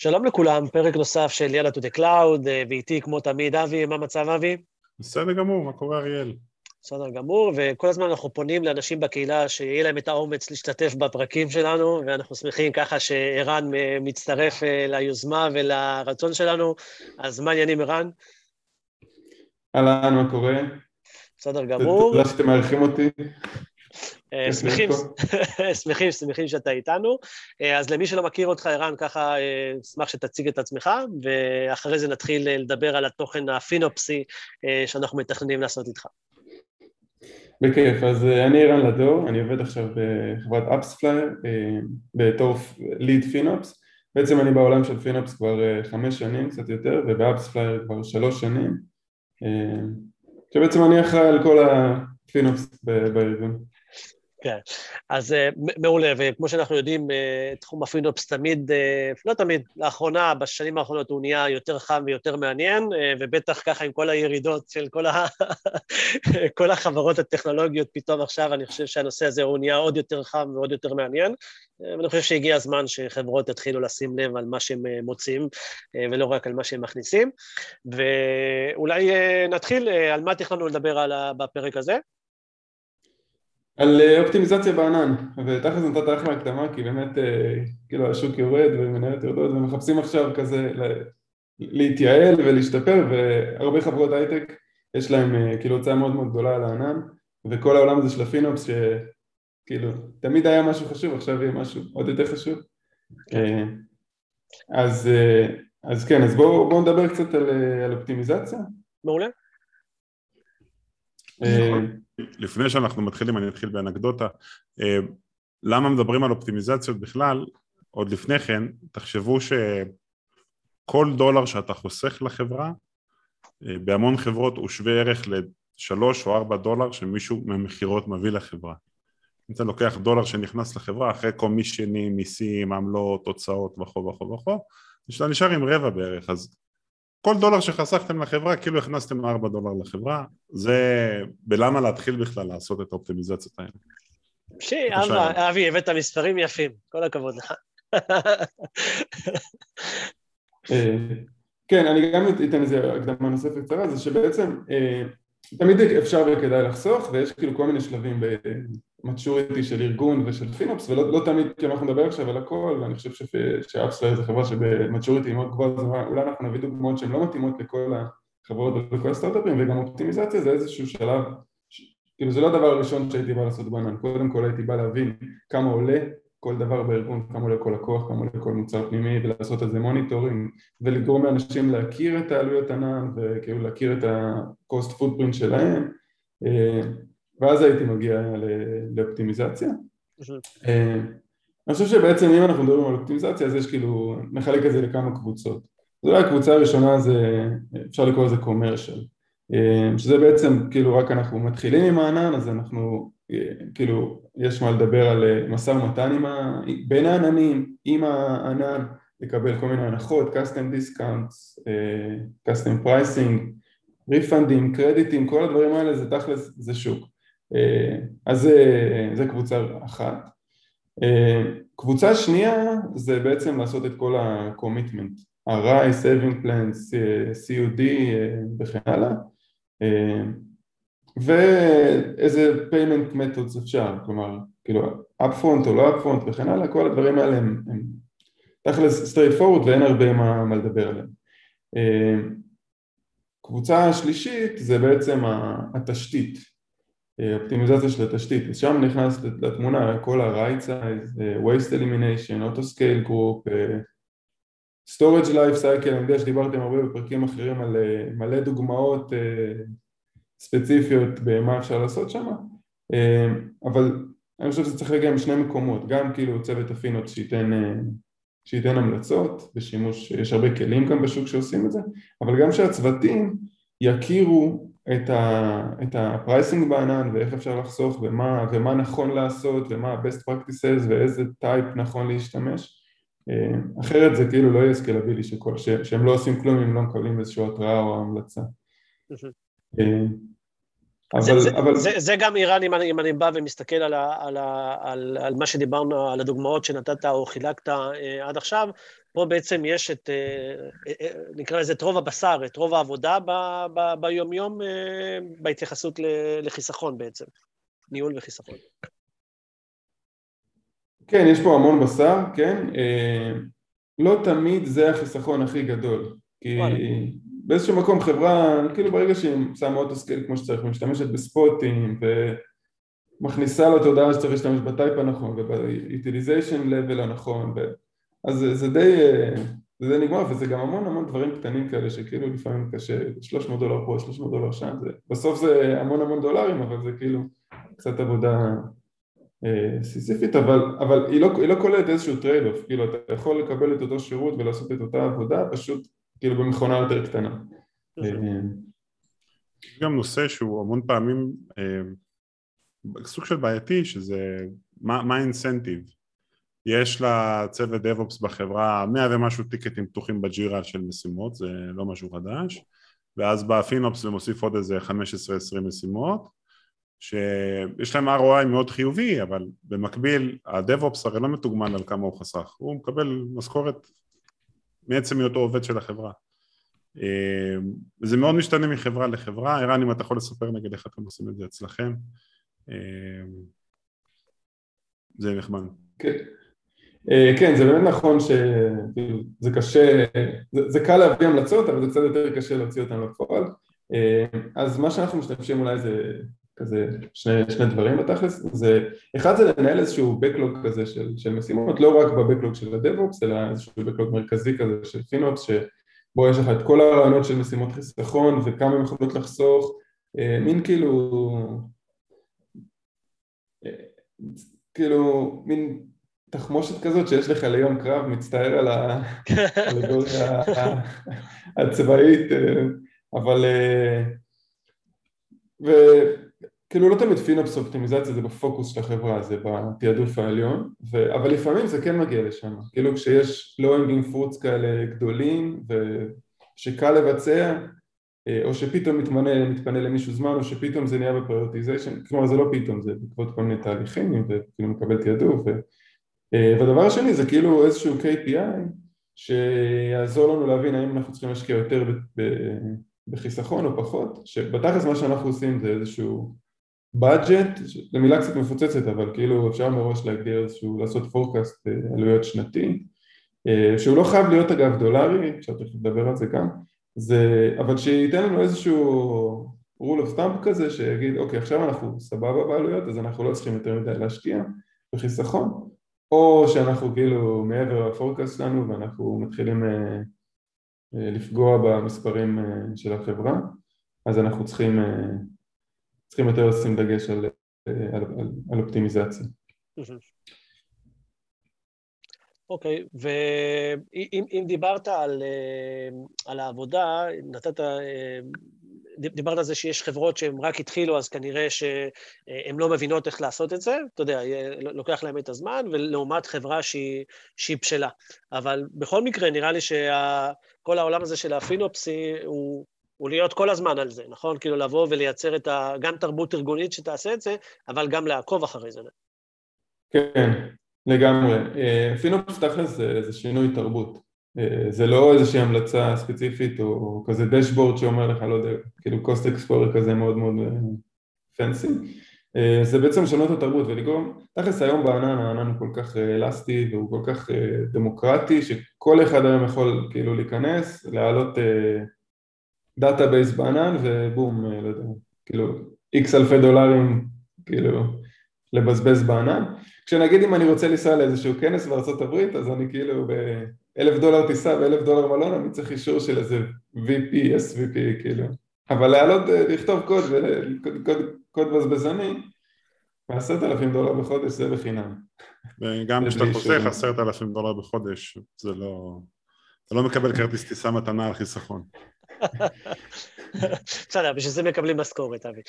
שלום לכולם, פרק נוסף של יאללה to the cloud, ואיתי כמו תמיד אבי, מה מצב אבי? בסדר גמור, מה קורה אריאל? בסדר גמור, וכל הזמן אנחנו פונים לאנשים בקהילה שיהיה להם את האומץ להשתתף בפרקים שלנו, ואנחנו שמחים ככה שערן מצטרף ליוזמה ולרצון שלנו. אז מה העניינים, ערן? אהלן, מה קורה? בסדר גמור. תודה שאתם מארחים אותי. אה, שמחים, שמחים, שמחים שאתה איתנו. אה, אז למי שלא מכיר אותך, ערן, ככה אה, אשמח שתציג את עצמך, ואחרי זה נתחיל לדבר על התוכן ה-FinOpsי שאנחנו מתכננים לעשות איתך. בכיף, אז אני ערן לדור, אני עובד עכשיו בחברת AppsFlyer בתור lead FinOps. בעצם אני בעולם של FinOps כבר חמש שנים, קצת יותר, וב-AppsFlyer כבר שלוש שנים. שבעצם אני אחראי על כל הפינופס בארגון. כן, אז uh, מעולה, וכמו שאנחנו יודעים, uh, תחום הפינופס תמיד, uh, לא תמיד, לאחרונה, בשנים האחרונות הוא נהיה יותר חם ויותר מעניין, ובטח ככה עם כל הירידות של כל, ה... כל החברות הטכנולוגיות, פתאום עכשיו אני חושב שהנושא הזה הוא נהיה עוד יותר חם ועוד יותר מעניין, ואני חושב שהגיע הזמן שחברות יתחילו לשים לב על מה שהם מוצאים, ולא רק על מה שהם מכניסים. ואולי נתחיל, על מה תכננו לדבר בפרק הזה? על אה, אופטימיזציה בענן, ותכל'ס נתת אחלה הקדמה כי באמת אה, כאילו השוק יורד ומנהלת יורדות ומחפשים עכשיו כזה להתייעל ולהשתפר והרבה חברות הייטק יש להם אה, כאילו הוצאה מאוד מאוד גדולה על הענן וכל העולם הזה של הפינופס שכאילו תמיד היה משהו חשוב עכשיו יהיה משהו עוד יותר חשוב. אז, אז כן אז בואו בוא נדבר קצת על, על אופטימיזציה. מעולה לפני שאנחנו מתחילים, אני אתחיל באנקדוטה. אה, למה מדברים על אופטימיזציות בכלל? עוד לפני כן, תחשבו שכל דולר שאתה חוסך לחברה, אה, בהמון חברות הוא שווה ערך לשלוש או ארבע דולר שמישהו מהמכירות מביא לחברה. אם אתה לוקח דולר שנכנס לחברה, אחרי קומישנים, מיסים, עמלות, הוצאות וכו' וכו' וכו', אתה נשאר עם רבע בערך, אז כל דולר שחסכתם לחברה, כאילו הכנסתם 4 דולר לחברה, זה בלמה להתחיל בכלל לעשות את האופטימיזציות האלה. שי, אבי, הבאת מספרים יפים, כל הכבוד לך. אה, כן, אני גם אתן איזה הקדמה נוספת קצרה, זה שבעצם אה, תמיד אפשר וכדאי לחסוך, ויש כאילו כל מיני שלבים במצ'וריטי של ארגון ושל פינופס, ולא לא תמיד, כי אנחנו נדבר עכשיו על הכל, ואני חושב ש-AppsFlyer זו חברה שב-maturity מאוד גבוהה, אולי אנחנו נביא דוגמאות שהן לא מתאימות לכל החברות ולכל הסטארט-אפים, וגם אופטימיזציה זה איזשהו שלב, כאילו זה לא הדבר הראשון שהייתי בא לעשות בענן, קודם כל הייתי בא להבין כמה עולה כל דבר בארגון, כמה עולה כל לקוח, כמה עולה כל מוצר פנימי ולעשות על זה monitoring ולגרום לאנשים להכיר את העלויות ענן וכאילו להכיר את ה-cost footprint שלהם. אה, ואז הייתי מגיע לאופטימיזציה. אה, אני חושב שבעצם אם אנחנו מדברים על אופטימיזציה אז יש כאילו, נחלק את זה לכמה קבוצות. זו הקבוצה הראשונה זה, אפשר לקרוא לזה commercial, אה, שזה בעצם כאילו רק אנחנו מתחילים עם הענן אז אנחנו כאילו יש מה לדבר על אה, משא ומתן עם ה... בין העננים, עם הענן, לקבל כל מיני הנחות, custom discounts, custom pricing, ריפנדים, קרדיטים, כל הדברים האלה זה תכלס, זה שוק. Uh, אז זה, זה קבוצה אחת. Uh, קבוצה שנייה זה בעצם לעשות את כל ה-commitment, ה-RI, saving plans, CUD וכן הלאה. ואיזה payment methods אפשר, כלומר, כאילו upfront או לא upfront וכן הלאה, כל הדברים האלה הם, הם תכלס straight forward ואין הרבה מה, מה לדבר עליהם. אה, קבוצה שלישית זה בעצם התשתית, אה, אופטימיזציה של התשתית, אז שם נכנס לתמונה כל ה-right size, אה, waste elimination, auto scale group, storage life cycle, אני יודע שדיברתם הרבה בפרקים אחרים על מלא דוגמאות ספציפיות במה אפשר לעשות שם, אה, אבל אני חושב שזה צריך להגיע משני מקומות, גם כאילו צוות הפינוט שייתן, אה, שייתן המלצות בשימוש, יש הרבה כלים גם בשוק שעושים את זה, אבל גם שהצוותים יכירו את, ה, את ה-pricing בענן ואיך אפשר לחסוך ומה, ומה נכון לעשות ומה ה-best practices ואיזה type נכון להשתמש. אה, אחרת זה כאילו לא יהיה scalableי שהם לא עושים כלום אם לא מקבלים איזושהי התראה או המלצה. אה, אבל, זה, זה, אבל... זה, זה גם ערן, אם אני, אם אני בא ומסתכל על, ה, על, ה, על, על מה שדיברנו, על הדוגמאות שנתת או חילקת אה, עד עכשיו, פה בעצם יש את, אה, אה, נקרא לזה את רוב הבשר, את רוב העבודה ב, ב, ביומיום אה, בהתייחסות לחיסכון בעצם, ניהול וחיסכון. כן, יש פה המון בשר, כן. אה, לא תמיד זה החיסכון הכי גדול. כי באיזשהו מקום חברה, כאילו ברגע שהיא שמה אוטוסקייל כמו שצריך, משתמשת בספוטים ומכניסה לתודעה שצריך להשתמש בטייפ הנכון וב-utilization level הנכון. אז זה, זה די, זה די נגמר וזה גם המון המון דברים קטנים כאלה שכאילו לפעמים קשה, 300 דולר פה, 300 דולר שם, זה, בסוף זה המון המון דולרים אבל זה כאילו קצת עבודה אה, סיזיפית, אבל, אבל היא, לא, היא לא כוללת איזשהו trade-off, כאילו אתה יכול לקבל את אותו שירות ולעשות את אותה עבודה, פשוט כאילו במכונה יותר קטנה. יש גם נושא שהוא המון פעמים אה, סוג של בעייתי, שזה מה האינסנטיב? יש לצוות DevOps בחברה מאה ומשהו טיקטים פתוחים בג'ירה של משימות, זה לא משהו חדש, ואז בפינופס זה מוסיף עוד איזה 15-20 משימות, שיש להם ROI מאוד חיובי, אבל במקביל ה-DevOps הרי לא מתוגמל על כמה הוא חסך, הוא מקבל משכורת מעצם היותו עובד של החברה. וזה מאוד משתנה מחברה לחברה, ערן אם אתה יכול לספר נגד איך אתם עושים את זה אצלכם, זה נחמד. כן. כן, זה באמת נכון שזה קשה, זה, זה קל להביא המלצות, אבל זה קצת יותר קשה להוציא אותן לפועל. אז מה שאנחנו משתמשים אולי זה כזה שני, שני דברים בתכלס, זה אחד זה לנהל איזשהו backlog כזה של, של משימות, לא רק בבקלוג של ה-DevOps, אלא איזשהו backlog מרכזי כזה של פינופס, שבו יש לך את כל הרעיונות של משימות חיסכון וכמה הן יכולות לחסוך, אה, מין כאילו, אה, כאילו, מין תחמושת כזאת שיש לך ליום קרב, מצטער על האלגוריה הצבאית, אה, אבל... ו... כאילו לא תמיד FinOps אופטימיזציה זה בפוקוס של החברה, זה בתעדוף העליון, ו... אבל לפעמים זה כן מגיע לשם, כאילו כשיש low-hanging fruits כאלה גדולים ושקל לבצע, אה, או שפתאום מתמנה, מתפנה למישהו זמן, או שפתאום זה נהיה ב-prioritization, כלומר זה לא פתאום, זה בעקבות כל מיני תהליכים, וכאילו מקבל תעדוף, ו... אה, והדבר השני זה כאילו איזשהו KPI שיעזור לנו להבין האם אנחנו צריכים להשקיע יותר בחיסכון או פחות, שבתכלס מה שאנחנו עושים זה איזשהו budget, זו מילה קצת מפוצצת אבל כאילו אפשר מראש להגדיר איזשהו, לעשות פורקאסט אה, עלויות שנתי אה, שהוא לא חייב להיות אגב דולרי, אפשר תכף לדבר על זה גם, זה, אבל שייתן לנו איזשהו rule of thumb כזה שיגיד אוקיי עכשיו אנחנו סבבה בעלויות אז אנחנו לא צריכים יותר מדי להשקיע בחיסכון או שאנחנו כאילו מעבר לפורקאסט שלנו ואנחנו מתחילים אה, לפגוע במספרים של החברה אז אנחנו צריכים צריכים יותר לשים דגש על, על, על, על אופטימיזציה. אוקיי, okay, ואם דיברת על, אה, על העבודה, נתת, אה, דיברת על זה שיש חברות שהן רק התחילו, אז כנראה שהן לא מבינות איך לעשות את זה, אתה יודע, לוקח להן את הזמן, ולעומת חברה שהיא, שהיא בשלה. אבל בכל מקרה, נראה לי שכל העולם הזה של הפינופסי הוא הוא להיות כל הזמן על זה, נכון? כאילו לבוא ולייצר את ה... גם תרבות ארגונית שתעשה את זה, אבל גם לעקוב אחרי זה. כן, לגמרי. אה, פינופס תכלס זה, זה שינוי תרבות. אה, זה לא איזושהי המלצה ספציפית או כזה דשבורד שאומר לך, לא יודע, כאילו קוסט אקספלורר כזה מאוד מאוד פנסי. אה, זה בעצם לשנות את התרבות ולגרום, תכלס היום בענן, הענן הוא כל כך אלסטי והוא כל כך דמוקרטי שכל אחד היום יכול כאילו להיכנס, להעלות database בענן ובום, אה, לא יודע, כאילו X אלפי דולרים כאילו לבזבז בענן. כשנגיד אם אני רוצה לנסוע לאיזשהו כנס בארצות הברית אז אני כאילו באלף דולר טיסה ואלף דולר מלון אני צריך אישור של איזה VP, SVP כאילו. אבל לעלות, אה, לכתוב קוד וקוד קוד בזבזני עשרת אלפים דולר בחודש זה בחינם. וגם כשאתה חוסך עשרת אלפים דולר בחודש זה לא... אתה לא מקבל כרטיס טיסה מתנה על חיסכון. בסדר, בשביל זה מקבלים משכורת, אבי.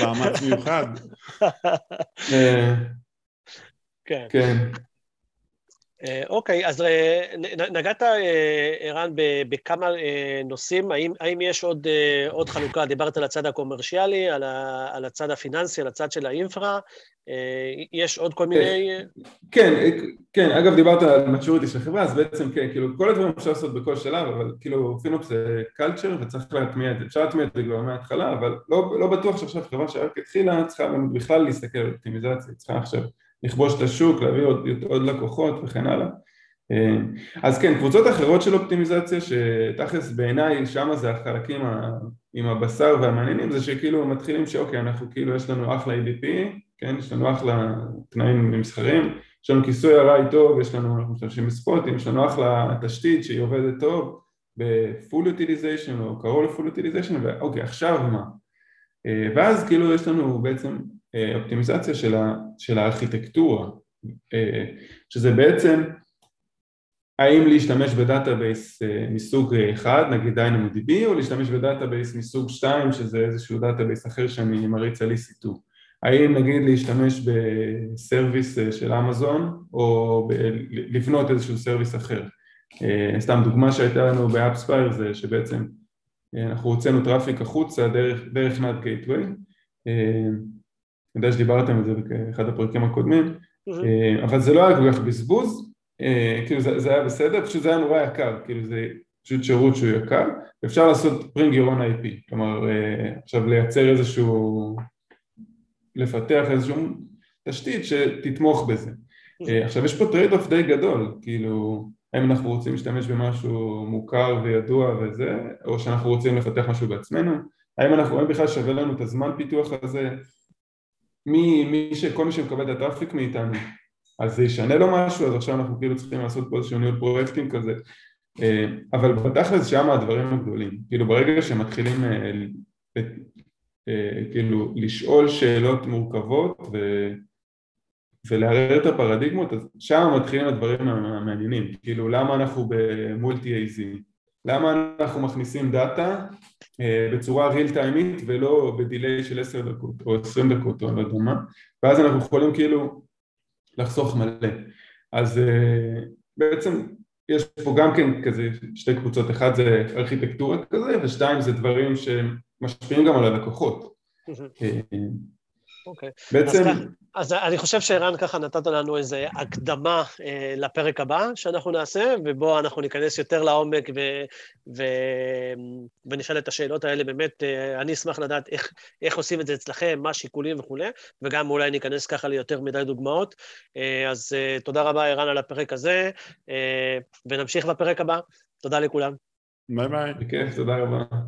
מאמץ מיוחד. כן. אה, אוקיי, אז אה, נגעת, אה, ערן, בכמה נושאים. האם, האם יש עוד, עוד חלוקה? דיברת על הצד הקומרשיאלי, על, ה, על הצד הפיננסי, על הצד של האינפרה. יש עוד כל מיני... כן, כן, אגב דיברת על maturity של חברה, אז בעצם כן, כאילו כל הדברים אפשר לעשות בכל שלב, אבל כאילו פינופ זה culture וצריך להטמיע את זה, אפשר להטמיע את זה כבר מההתחלה, אבל לא, לא בטוח שעכשיו חברה שרק התחילה צריכה בכלל להסתכל על אופטימיזציה, צריכה עכשיו לכבוש את השוק, להביא עוד, עוד לקוחות וכן הלאה. אה, אז כן, קבוצות אחרות של אופטימיזציה שתכלס בעיניי שם זה החלקים עם הבשר והמעניינים זה שכאילו מתחילים שאוקיי אנחנו כאילו יש לנו אחלה EDP, כן, יש לנו אחלה תנאים מסחרים, יש לנו כיסוי ארעי טוב, יש לנו, אנחנו משתמשים בספוטים, יש לנו אחלה תשתית שהיא עובדת טוב ב-full utilization או קרוב ל-full utilization ואוקיי עכשיו מה? אה, ואז כאילו יש לנו בעצם אופטימיזציה של, ה, של הארכיטקטורה, אה, שזה בעצם האם להשתמש ב-database אה, מסוג אחד, נגיד DynamoDB, או להשתמש ב-database מסוג 2, שזה איזשהו database אחר שאני מריץ על EC2. האם נגיד להשתמש ב-service של אמזון, או לבנות איזשהו service אחר. סתם דוגמה שהייתה לנו ב-AppsFlyer זה שבעצם אנחנו הוצאנו traffic החוצה דרך, דרך NAT Gateway אני יודע שדיברתם על זה באחד הפרקים הקודמים, אה, אבל זה לא היה כל כך בזבוז, אה, כאילו זה, זה היה בסדר, פשוט זה היה נורא יקר, כאילו זה פשוט שירות שהוא יקר, אפשר לעשות bring your own IP, כלומר אה, עכשיו לייצר איזשהו, לפתח איזשהו תשתית שתתמוך בזה. עכשיו יש פה trade-off די גדול, כאילו האם אנחנו רוצים להשתמש במשהו מוכר וידוע וזה, או שאנחנו רוצים לפתח משהו בעצמנו, האם אנחנו, האם בכלל שווה לנו את הזמן פיתוח הזה, מי, מי ש... כל מי שמקבל את הטראפיק מאיתנו אז זה ישנה לו משהו, אז עכשיו אנחנו כאילו צריכים לעשות פה איזשהו ניהול פרויקטים כזה. אה, אבל בתכלס שם הדברים הגדולים, כאילו ברגע שמתחילים אה, אה, כאילו לשאול שאלות מורכבות ו... ולערער את הפרדיגמות, אז שם מתחילים הדברים המעניינים, כאילו למה אנחנו במולטי AZ, למה אנחנו מכניסים דאטה בצורה ריל טיימית ולא בדיליי של עשר דקות או עשרים דקות או לא יודע מה ואז אנחנו יכולים כאילו לחסוך מלא. אז אה, בעצם יש פה גם כן כזה שתי קבוצות, אחד זה ארכיטקטורה כזה ושתיים זה דברים שמשפיעים גם על הלקוחות אוקיי. בעצם... אז, אז אני חושב שערן ככה נתת לנו איזו הקדמה אה, לפרק הבא שאנחנו נעשה, ובו אנחנו ניכנס יותר לעומק ו, ו, ונשאל את השאלות האלה. באמת, אה, אני אשמח לדעת איך, איך עושים את זה אצלכם, מה השיקולים וכולי, וגם אולי ניכנס ככה ליותר מדי דוגמאות. אה, אז אה, תודה רבה, ערן, על הפרק הזה, אה, ונמשיך בפרק הבא. תודה לכולם. ביי ביי. בכיף, תודה רבה.